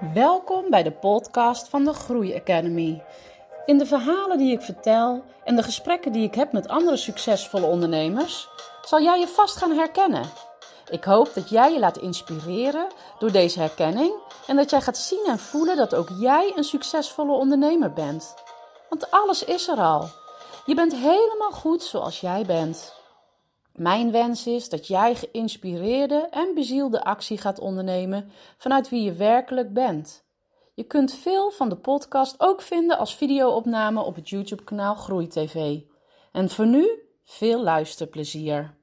Welkom bij de podcast van de Groei Academy. In de verhalen die ik vertel en de gesprekken die ik heb met andere succesvolle ondernemers, zal jij je vast gaan herkennen. Ik hoop dat jij je laat inspireren door deze herkenning en dat jij gaat zien en voelen dat ook jij een succesvolle ondernemer bent. Want alles is er al. Je bent helemaal goed zoals jij bent. Mijn wens is dat jij geïnspireerde en bezielde actie gaat ondernemen vanuit wie je werkelijk bent. Je kunt veel van de podcast ook vinden als videoopname op het YouTube-kanaal Groei TV. En voor nu veel luisterplezier.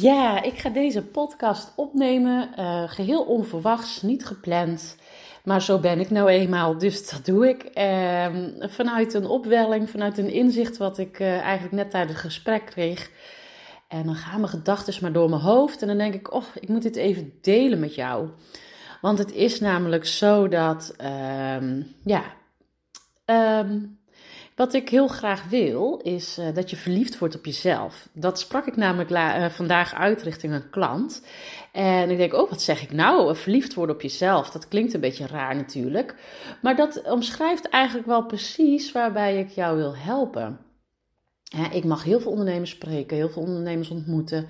Ja, ik ga deze podcast opnemen, uh, geheel onverwachts, niet gepland. Maar zo ben ik nou eenmaal, dus dat doe ik. Uh, vanuit een opwelling, vanuit een inzicht wat ik uh, eigenlijk net tijdens het gesprek kreeg. En dan gaan mijn gedachten maar door mijn hoofd. En dan denk ik, oh, ik moet dit even delen met jou. Want het is namelijk zo dat, ehm, ja, um, wat ik heel graag wil, is uh, dat je verliefd wordt op jezelf. Dat sprak ik namelijk uh, vandaag uit richting een klant. En ik denk, oh, wat zeg ik nou? Verliefd worden op jezelf. Dat klinkt een beetje raar natuurlijk. Maar dat omschrijft eigenlijk wel precies waarbij ik jou wil helpen. ik mag heel veel ondernemers spreken, heel veel ondernemers ontmoeten.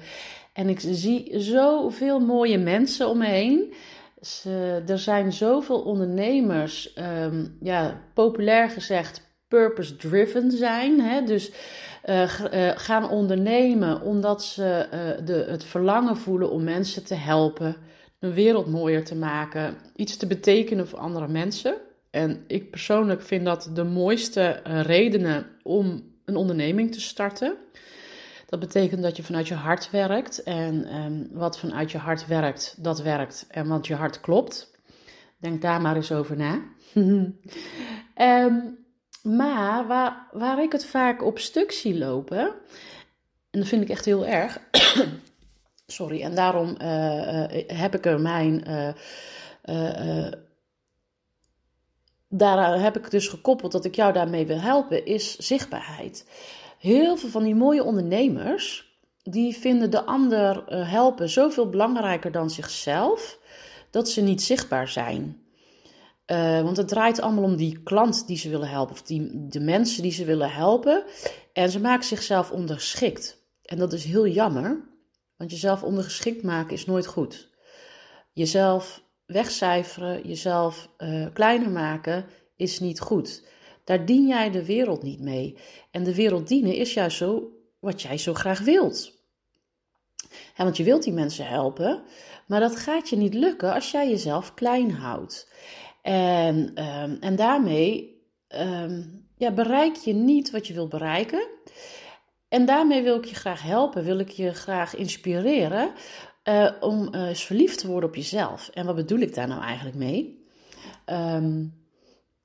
En ik zie zoveel mooie mensen om me heen. Ze, er zijn zoveel ondernemers, um, ja, populair gezegd, purpose-driven zijn. Hè? Dus uh, gaan ondernemen omdat ze uh, de, het verlangen voelen om mensen te helpen, de wereld mooier te maken, iets te betekenen voor andere mensen. En ik persoonlijk vind dat de mooiste redenen om een onderneming te starten. Dat betekent dat je vanuit je hart werkt. En um, wat vanuit je hart werkt, dat werkt. En wat je hart klopt. Denk daar maar eens over na. um, Maar waar, waar ik het vaak op stuk zie lopen, en dat vind ik echt heel erg. Sorry, en daarom uh, uh, heb ik er mijn. Uh, heb ik dus gekoppeld dat ik jou daarmee wil helpen, is zichtbaarheid. Heel veel van die mooie ondernemers, die vinden de ander helpen zoveel belangrijker dan zichzelf, dat ze niet zichtbaar zijn. Uh, want het draait allemaal om die klant die ze willen helpen, of die, de mensen die ze willen helpen. En ze maken zichzelf ondergeschikt. En dat is heel jammer, want jezelf ondergeschikt maken is nooit goed. Jezelf wegcijferen, jezelf uh, kleiner maken is niet goed. Daar dien jij de wereld niet mee. En de wereld dienen is juist zo wat jij zo graag wilt. Want je wilt die mensen helpen, maar dat gaat je niet lukken als jij jezelf klein houdt. En, um, en daarmee um, ja, bereik je niet wat je wil bereiken. En daarmee wil ik je graag helpen, wil ik je graag inspireren uh, om uh, eens verliefd te worden op jezelf. En wat bedoel ik daar nou eigenlijk mee? Um,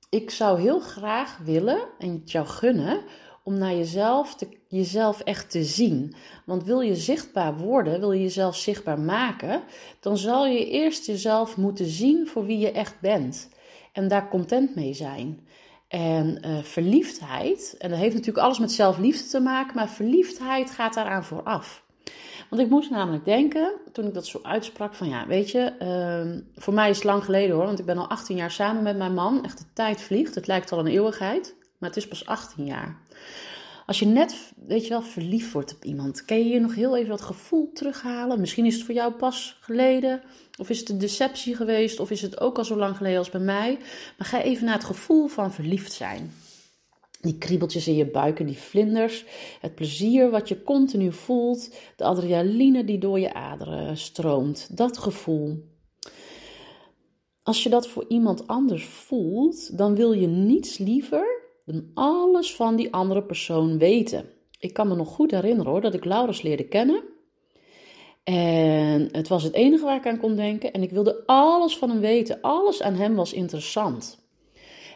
ik zou heel graag willen en het jou gunnen om naar jezelf, jezelf echt te zien. Want wil je zichtbaar worden, wil je jezelf zichtbaar maken, dan zal je eerst jezelf moeten zien voor wie je echt bent. En daar content mee zijn. En uh, verliefdheid, en dat heeft natuurlijk alles met zelfliefde te maken, maar verliefdheid gaat daaraan vooraf. Want ik moest namelijk denken, toen ik dat zo uitsprak, van ja, weet je, uh, voor mij is het lang geleden hoor, want ik ben al 18 jaar samen met mijn man. Echt, de tijd vliegt, het lijkt al een eeuwigheid, maar het is pas 18 jaar. Als je net, weet je wel, verliefd wordt op iemand, kan je hier nog heel even dat gevoel terughalen? Misschien is het voor jou pas geleden, of is het een deceptie geweest, of is het ook al zo lang geleden als bij mij. Maar ga even naar het gevoel van verliefd zijn. Die kriebeltjes in je buik en die vlinders, het plezier wat je continu voelt, de adrenaline die door je aderen stroomt, dat gevoel. Als je dat voor iemand anders voelt, dan wil je niets liever dan alles van die andere persoon weten. Ik kan me nog goed herinneren hoor, dat ik Laurens leerde kennen. En het was het enige waar ik aan kon denken. En ik wilde alles van hem weten. Alles aan hem was interessant.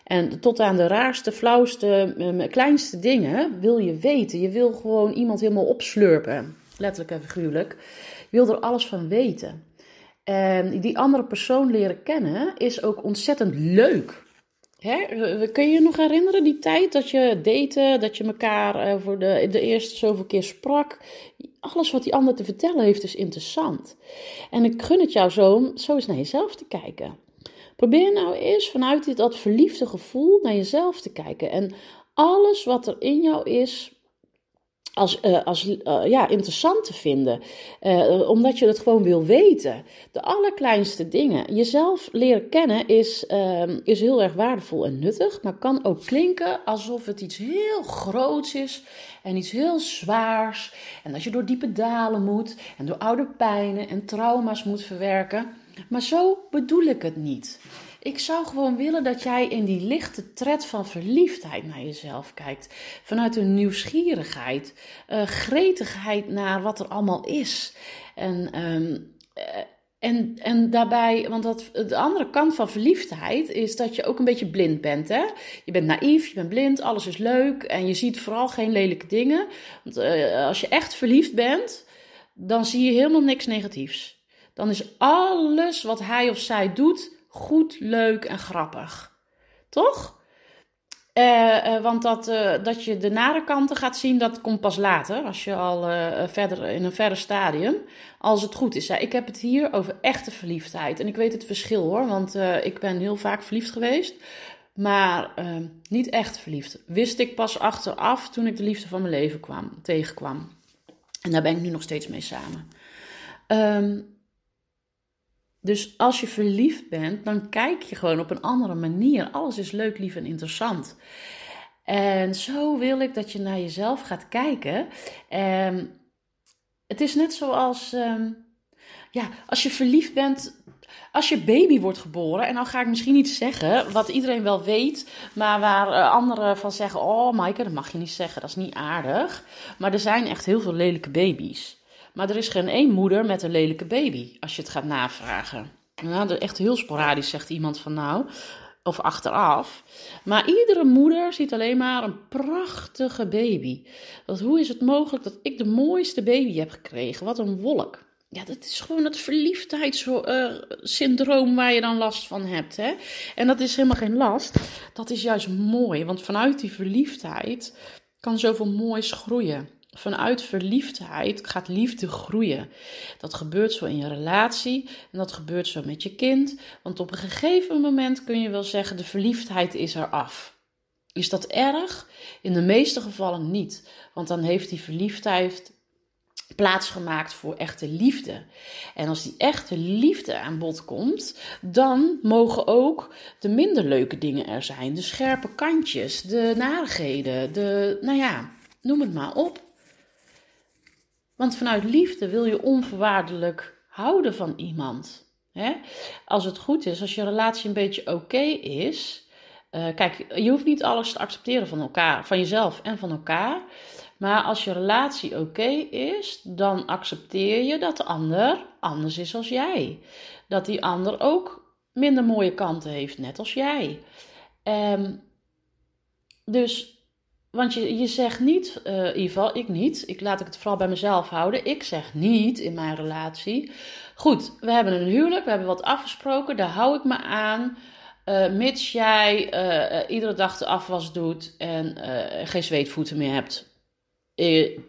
En tot aan de raarste, flauwste, kleinste dingen wil je weten. Je wil gewoon iemand helemaal opslurpen. Letterlijk en figuurlijk. Je wil er alles van weten. En die andere persoon leren kennen is ook ontzettend leuk. Hè? Kun je je nog herinneren die tijd dat je date, dat je elkaar eh, voor de, de eerste zoveel keer sprak? Alles wat die ander te vertellen heeft is interessant. En ik gun het jou zo zo eens naar jezelf te kijken. Probeer nou eens vanuit dit, dat verliefde gevoel naar jezelf te kijken. En alles wat er in jou is, als, uh, als uh, ja, interessant te vinden. Uh, omdat je het gewoon wil weten. De allerkleinste dingen. Jezelf leren kennen is, ehm, is heel erg waardevol en nuttig. Maar kan ook klinken alsof het iets heel groots is. En iets heel zwaars. En dat je door diepe dalen moet. En door oude pijnen en trauma's moet verwerken. Maar zo bedoel ik het niet. Ik zou gewoon willen dat jij in die lichte tred van verliefdheid naar jezelf kijkt. Vanuit een nieuwsgierigheid, uh, gretigheid naar wat er allemaal is. En, um, en, en daarbij, want dat, de andere kant van verliefdheid is dat je ook een beetje blind bent. Hè? Je bent naïef, je bent blind, alles is leuk en je ziet vooral geen lelijke dingen. Want uh, als je echt verliefd bent, dan zie je helemaal niks negatiefs. Dan is alles wat hij of zij doet goed, leuk en grappig. Toch? Uh, uh, want dat, uh, dat je de nare kanten gaat zien, dat komt pas later, als je al verder in een verder stadium, als het goed is. ik heb het hier over echte verliefdheid. En ik weet het verschil hoor, want ik ben heel vaak verliefd geweest, maar niet echt verliefd. Wist ik pas achteraf toen ik de liefde van mijn leven kwam, tegenkwam. En daar ben ik nu nog steeds mee samen. Um, dus als je verliefd bent, dan kijk je gewoon op een andere manier. Alles is leuk, lief en interessant. En zo wil ik dat je naar jezelf gaat kijken. Um, het is net zoals, um, ja, als je verliefd bent, als je baby wordt geboren, en dan ga ik misschien iets zeggen wat iedereen wel weet, maar waar uh, anderen van zeggen: Oh, Maaike, dat mag je niet zeggen, dat is niet aardig. Maar er zijn echt heel veel lelijke baby's. Maar er is geen één moeder met een lelijke baby, als je het gaat navragen. Nou, echt heel sporadisch zegt iemand van nou, of achteraf. Maar iedere moeder ziet alleen maar een prachtige baby. Dat, hoe is het mogelijk dat ik de mooiste baby heb gekregen? Wat een wolk. Ja, dat is gewoon het verliefdheidssyndroom waar je dan last van hebt. Hè? En dat is helemaal geen last. Dat is juist mooi, want vanuit die verliefdheid kan zoveel moois groeien vanuit verliefdheid gaat liefde groeien. Dat gebeurt zo in je relatie en dat gebeurt zo met je kind. Want op een gegeven moment kun je wel zeggen: de verliefdheid is er af. Is dat erg? In de meeste gevallen niet. Want dan heeft die verliefdheid plaatsgemaakt voor echte liefde. En als die echte liefde aan bod komt, dan mogen ook de minder leuke dingen er zijn. De scherpe kantjes, de narigheden, de, nou ja, noem het maar op. Want vanuit liefde wil je onvoorwaardelijk houden van iemand. Hè? Als het goed is, als je relatie een beetje oké is. Uh, kijk, je hoeft niet alles te accepteren van elkaar, van jezelf en van elkaar. Maar als je relatie oké is, dan accepteer je dat de ander anders is als jij. Dat die ander ook minder mooie kanten heeft, net als jij. Um, dus want je, je zegt niet, uh, ieder geval ik niet, ik laat ik het vooral bij mezelf houden. Ik zeg niet in mijn relatie. Goed, we hebben een huwelijk, we hebben wat afgesproken, daar hou ik me aan. Uh, mits jij uh, iedere dag de afwas doet en geen zweetvoeten meer hebt.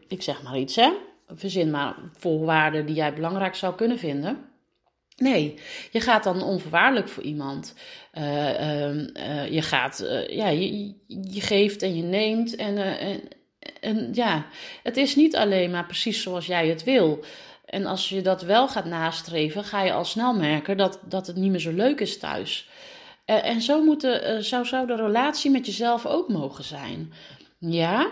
ik zeg maar iets, hè? Verzin maar voorwaarden die jij belangrijk zou kunnen vinden. Nee, je gaat dan onvoorwaardelijk voor iemand. Uh, uh, je gaat, uh, ja, je, geeft en je neemt. En, en, en, ja, het is niet alleen maar precies zoals jij het wil. En als je dat wel gaat nastreven, ga je al snel merken dat, dat het niet meer zo leuk is thuis. en zo moet de, zou, zou de relatie met jezelf ook mogen zijn. Ja,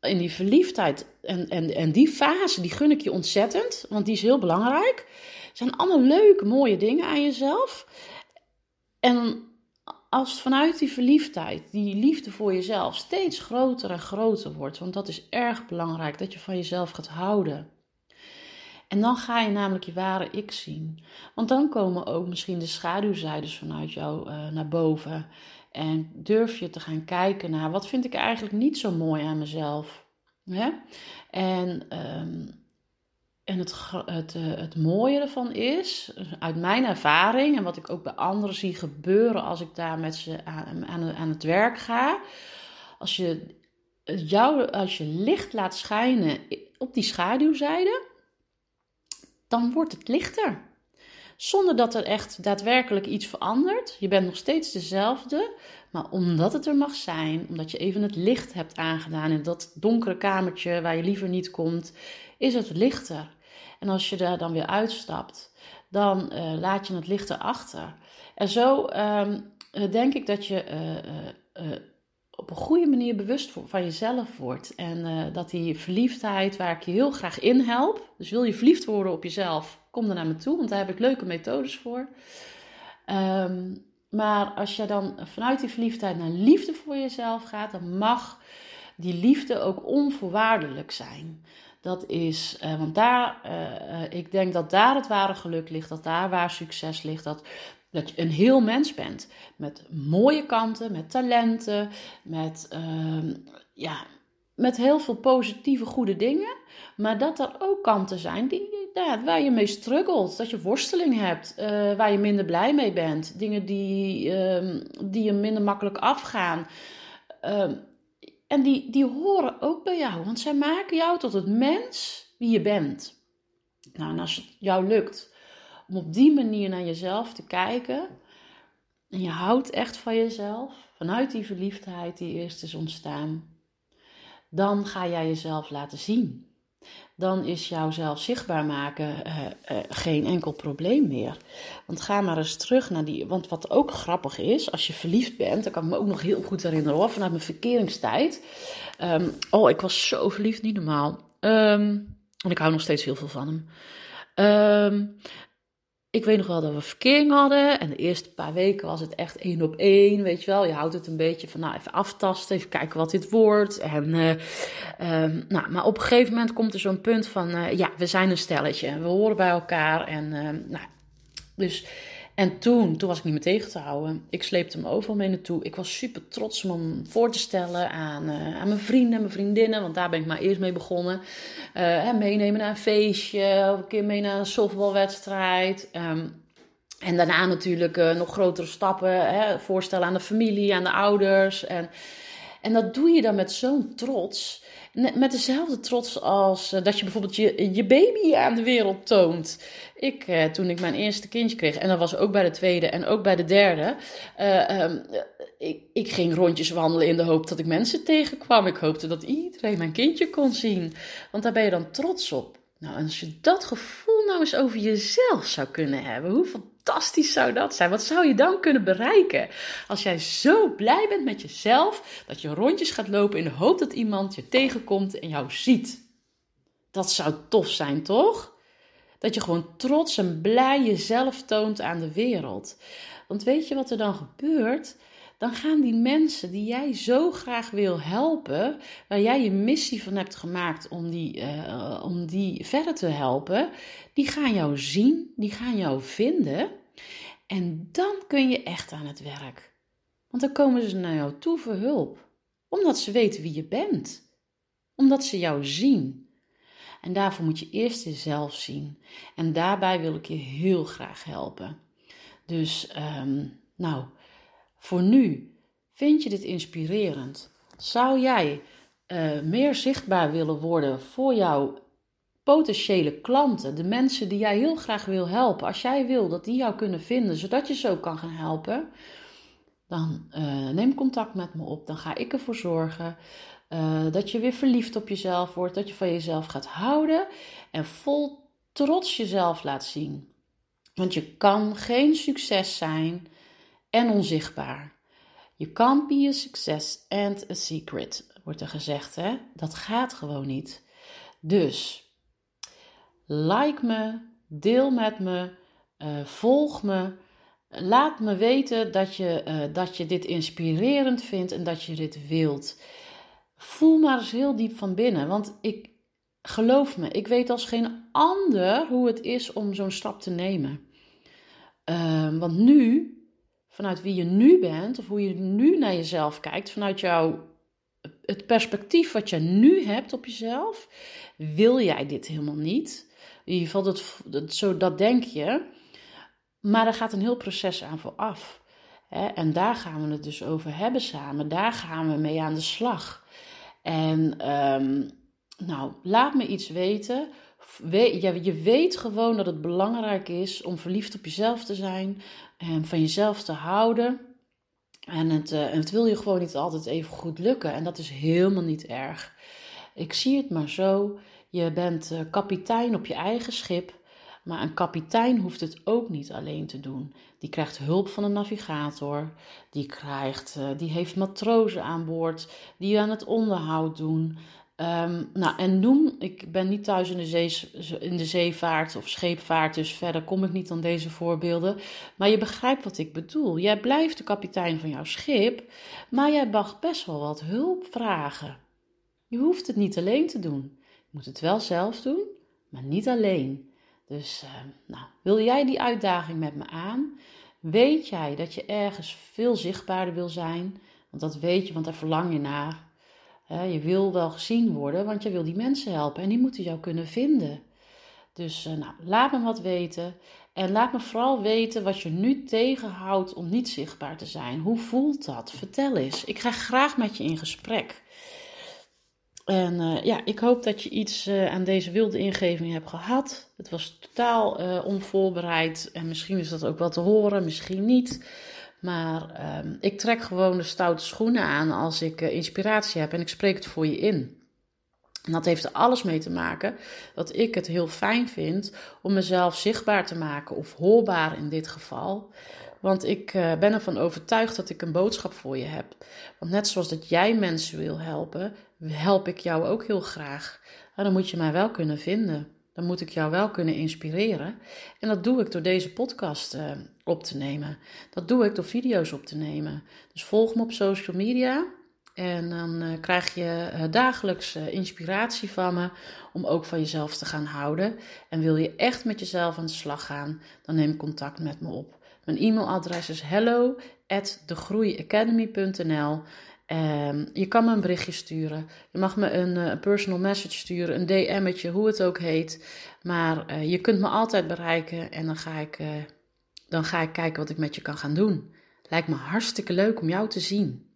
in die verliefdheid en, en, en die fase, die gun ik je ontzettend, want die is heel belangrijk zijn allemaal leuke, mooie dingen aan jezelf. En als vanuit die verliefdheid, die liefde voor jezelf, steeds groter en groter wordt, want dat is erg belangrijk, dat je van jezelf gaat houden. En dan ga je namelijk je ware ik zien. Want dan komen ook misschien de schaduwzijdes vanuit jou uh, naar boven. En durf je te gaan kijken naar wat vind ik eigenlijk niet zo mooi aan mezelf. Hè? En, um, en het, het, uh, het mooie ervan is, uit mijn ervaring en wat ik ook bij anderen zie gebeuren als ik daar met ze aan, aan, aan het werk ga. Als je, jou, als je licht laat schijnen op die schaduwzijde, dan wordt het lichter. Zonder dat er echt daadwerkelijk iets verandert. Je bent nog steeds dezelfde. Maar omdat het er mag zijn, omdat je even het licht hebt aangedaan in dat donkere kamertje waar je liever niet komt, is het lichter. En als je daar dan weer uitstapt, dan uh, laat je het lichter achter. En zo uh, denk ik dat je uh, op een goede manier bewust van jezelf wordt. En dat die verliefdheid, waar ik je heel graag in help. Dus wil je verliefd worden op jezelf, kom dan naar me toe, want daar heb ik leuke methodes voor. Um, maar als je dan vanuit die verliefdheid naar liefde voor jezelf gaat, dan mag die liefde ook onvoorwaardelijk zijn. Dat is, uh, want daar, uh, ik denk dat daar het ware geluk ligt, dat daar waar succes ligt, dat dat je een heel mens bent. Met mooie kanten, met talenten, met, uh, ja, met heel veel positieve, goede dingen. Maar dat er ook kanten zijn die, ja, waar je mee struggelt. Dat je worsteling hebt, uh, waar je minder blij mee bent. Dingen die, uh, die je minder makkelijk afgaan. Ehm, en die, die horen ook bij jou, want zij maken jou tot het mens wie je bent. Nou, en als het jou lukt om op die manier naar jezelf te kijken. En je houdt echt van jezelf, vanuit die verliefdheid die eerst is ontstaan. Dan ga jij jezelf laten zien. Dan is jouw zelf zichtbaar maken uh, uh, geen enkel probleem meer. Want ga maar eens terug naar die. Want wat ook grappig is, als je verliefd bent, dan kan ik me ook nog heel goed herinneren hoor, vanuit mijn verkeringstijd. Um, oh, ik was zo verliefd, niet normaal. En ik hou nog steeds heel veel van hem. Um, ik weet nog wel dat we verkering hadden. En de eerste paar weken was het echt één op één. Weet je wel, je houdt het een beetje van nou even aftasten, even kijken wat dit wordt. En, uh, um, nou, maar op een gegeven moment komt er zo'n punt van uh, ja, we zijn een stelletje. We horen bij elkaar. En uh, nou, dus en toen, toen was ik niet meer tegen te houden. Ik sleepte hem overal mee naartoe. Ik was super trots om hem voor te stellen aan, uh, aan mijn vrienden en mijn vriendinnen. Want daar ben ik maar eerst mee begonnen. Uh, meenemen naar een feestje. Of een keer mee naar een softballwedstrijd. Um, en daarna natuurlijk uh, nog grotere stappen. Hè, voorstellen aan de familie, aan de ouders. En, en dat doe je dan met zo'n trots. Met dezelfde trots als uh, dat je bijvoorbeeld je, je baby aan de wereld toont. Ik, uh, toen ik mijn eerste kindje kreeg, en dat was ook bij de tweede en ook bij de derde. Uh, ik, ik, ging rondjes wandelen in de hoop dat ik mensen tegenkwam. Ik hoopte dat iedereen mijn kindje kon zien. Want daar ben je dan trots op. Nou, als je dat gevoel nou eens over jezelf zou kunnen hebben, hoe fantastisch zou dat zijn? Wat zou je dan kunnen bereiken? Als jij zo blij bent met jezelf, dat je rondjes gaat lopen in de hoop dat iemand je tegenkomt en jou ziet. Dat zou tof zijn, toch? Dat je gewoon trots en blij jezelf toont aan de wereld. Want weet je wat er dan gebeurt? Dan gaan die mensen die jij zo graag wil helpen, waar jij je missie van hebt gemaakt om die, uh, om die verder te helpen, die gaan jou zien, die gaan jou vinden. En dan kun je echt aan het werk. Want dan komen ze naar jou toe voor hulp, omdat ze weten wie je bent, omdat ze jou zien. En daarvoor moet je eerst jezelf zien. En daarbij wil ik je heel graag helpen. Dus, um, nou, voor nu, vind je dit inspirerend? Zou jij uh, meer zichtbaar willen worden voor jouw potentiële klanten, de mensen die jij heel graag wil helpen? Als jij wil dat die jou kunnen vinden, zodat je zo kan gaan helpen, dan uh, neem contact met me op. Dan ga ik ervoor zorgen uh, dat je weer verliefd op jezelf wordt, dat je van jezelf gaat houden en vol trots jezelf laat zien. Want je kan geen succes zijn en onzichtbaar. You can't be a success and a secret, wordt er gezegd. Hè? Dat gaat gewoon niet. Dus like me, deel met me, uh, volg me. Laat me weten dat je, uh, dat je dit inspirerend vindt en dat je dit wilt. Voel maar eens heel diep van binnen. Want ik, geloof me, ik weet als geen ander hoe het is om zo'n stap te nemen. Ehm, want nu, vanuit wie je nu bent, of hoe je nu naar jezelf kijkt, vanuit jouw het perspectief wat je nu hebt op jezelf, wil jij dit helemaal niet. In ieder geval, dat, zo, dat denk je. Maar er gaat een heel proces aan vooraf. Hè? En daar gaan we het dus over hebben samen. Daar gaan we mee aan de slag. En ehm, nou, laat me iets weten. Je weet gewoon dat het belangrijk is om verliefd op jezelf te zijn en van jezelf te houden. En het, uh, het wil je gewoon niet altijd even goed lukken. En dat is helemaal niet erg. Ik zie het maar zo. Je bent uh, kapitein op je eigen schip. Maar een kapitein hoeft het ook niet alleen te doen. Die krijgt hulp van een navigator. Die, krijgt, uh, die heeft matrozen aan boord die aan het onderhoud doen. Um, nou, en noem, ik ben niet thuis in de, zeevaart of scheepvaart, dus verder kom ik niet aan deze voorbeelden. Maar je begrijpt wat ik bedoel. Jij blijft de kapitein van jouw schip, maar jij mag best wel wat hulp vragen. Je hoeft het niet alleen te doen. Je moet het wel zelf doen, maar niet alleen. Dus, uh, nou, wil jij die uitdaging met me aan? Weet jij dat je ergens veel zichtbaarder wil zijn? Want dat weet je, want daar verlang je naar je wil wel gezien worden, want je wil die mensen helpen en die moeten jou kunnen vinden. Dus uh, nou, laat me wat weten. En laat me vooral weten wat je nu tegenhoudt om niet zichtbaar te zijn. Hoe voelt dat? Vertel eens. Ik ga graag met je in gesprek. En uh, ja, ik hoop dat je iets uh, aan deze wilde ingeving hebt gehad. Het was totaal onvoorbereid en misschien is dat ook wel te horen, misschien niet. Maar um, ik trek gewoon de stoute schoenen aan als ik uh, inspiratie heb en ik spreek het voor je in. En dat heeft er alles mee te maken dat ik het heel fijn vind om mezelf zichtbaar te maken, of hoorbaar in dit geval. Want ik uh, ben ervan overtuigd dat ik een boodschap voor je heb. Want net zoals dat jij mensen wil helpen, help ik jou ook heel graag. Maar dan moet je mij wel kunnen vinden. Dan moet ik jou wel kunnen inspireren. En dat doe ik door deze podcast uh, op te nemen. Dat doe ik door video's op te nemen. Dus volg me op social media. En dan uh, krijg je uh, dagelijks inspiratie van me om ook van jezelf te gaan houden. En wil je echt met jezelf aan de slag gaan, dan neem contact met me op. Mijn e-mailadres is hello at degroeiacademy.nl Um, je kan me een berichtje sturen. Je mag me een, uh, personal message sturen, een DM'tje, hoe het ook heet. Maar uh, je kunt me altijd bereiken en dan ga, ik, uh, dan ga ik kijken wat ik met je kan gaan doen. Lijkt me hartstikke leuk om jou te zien.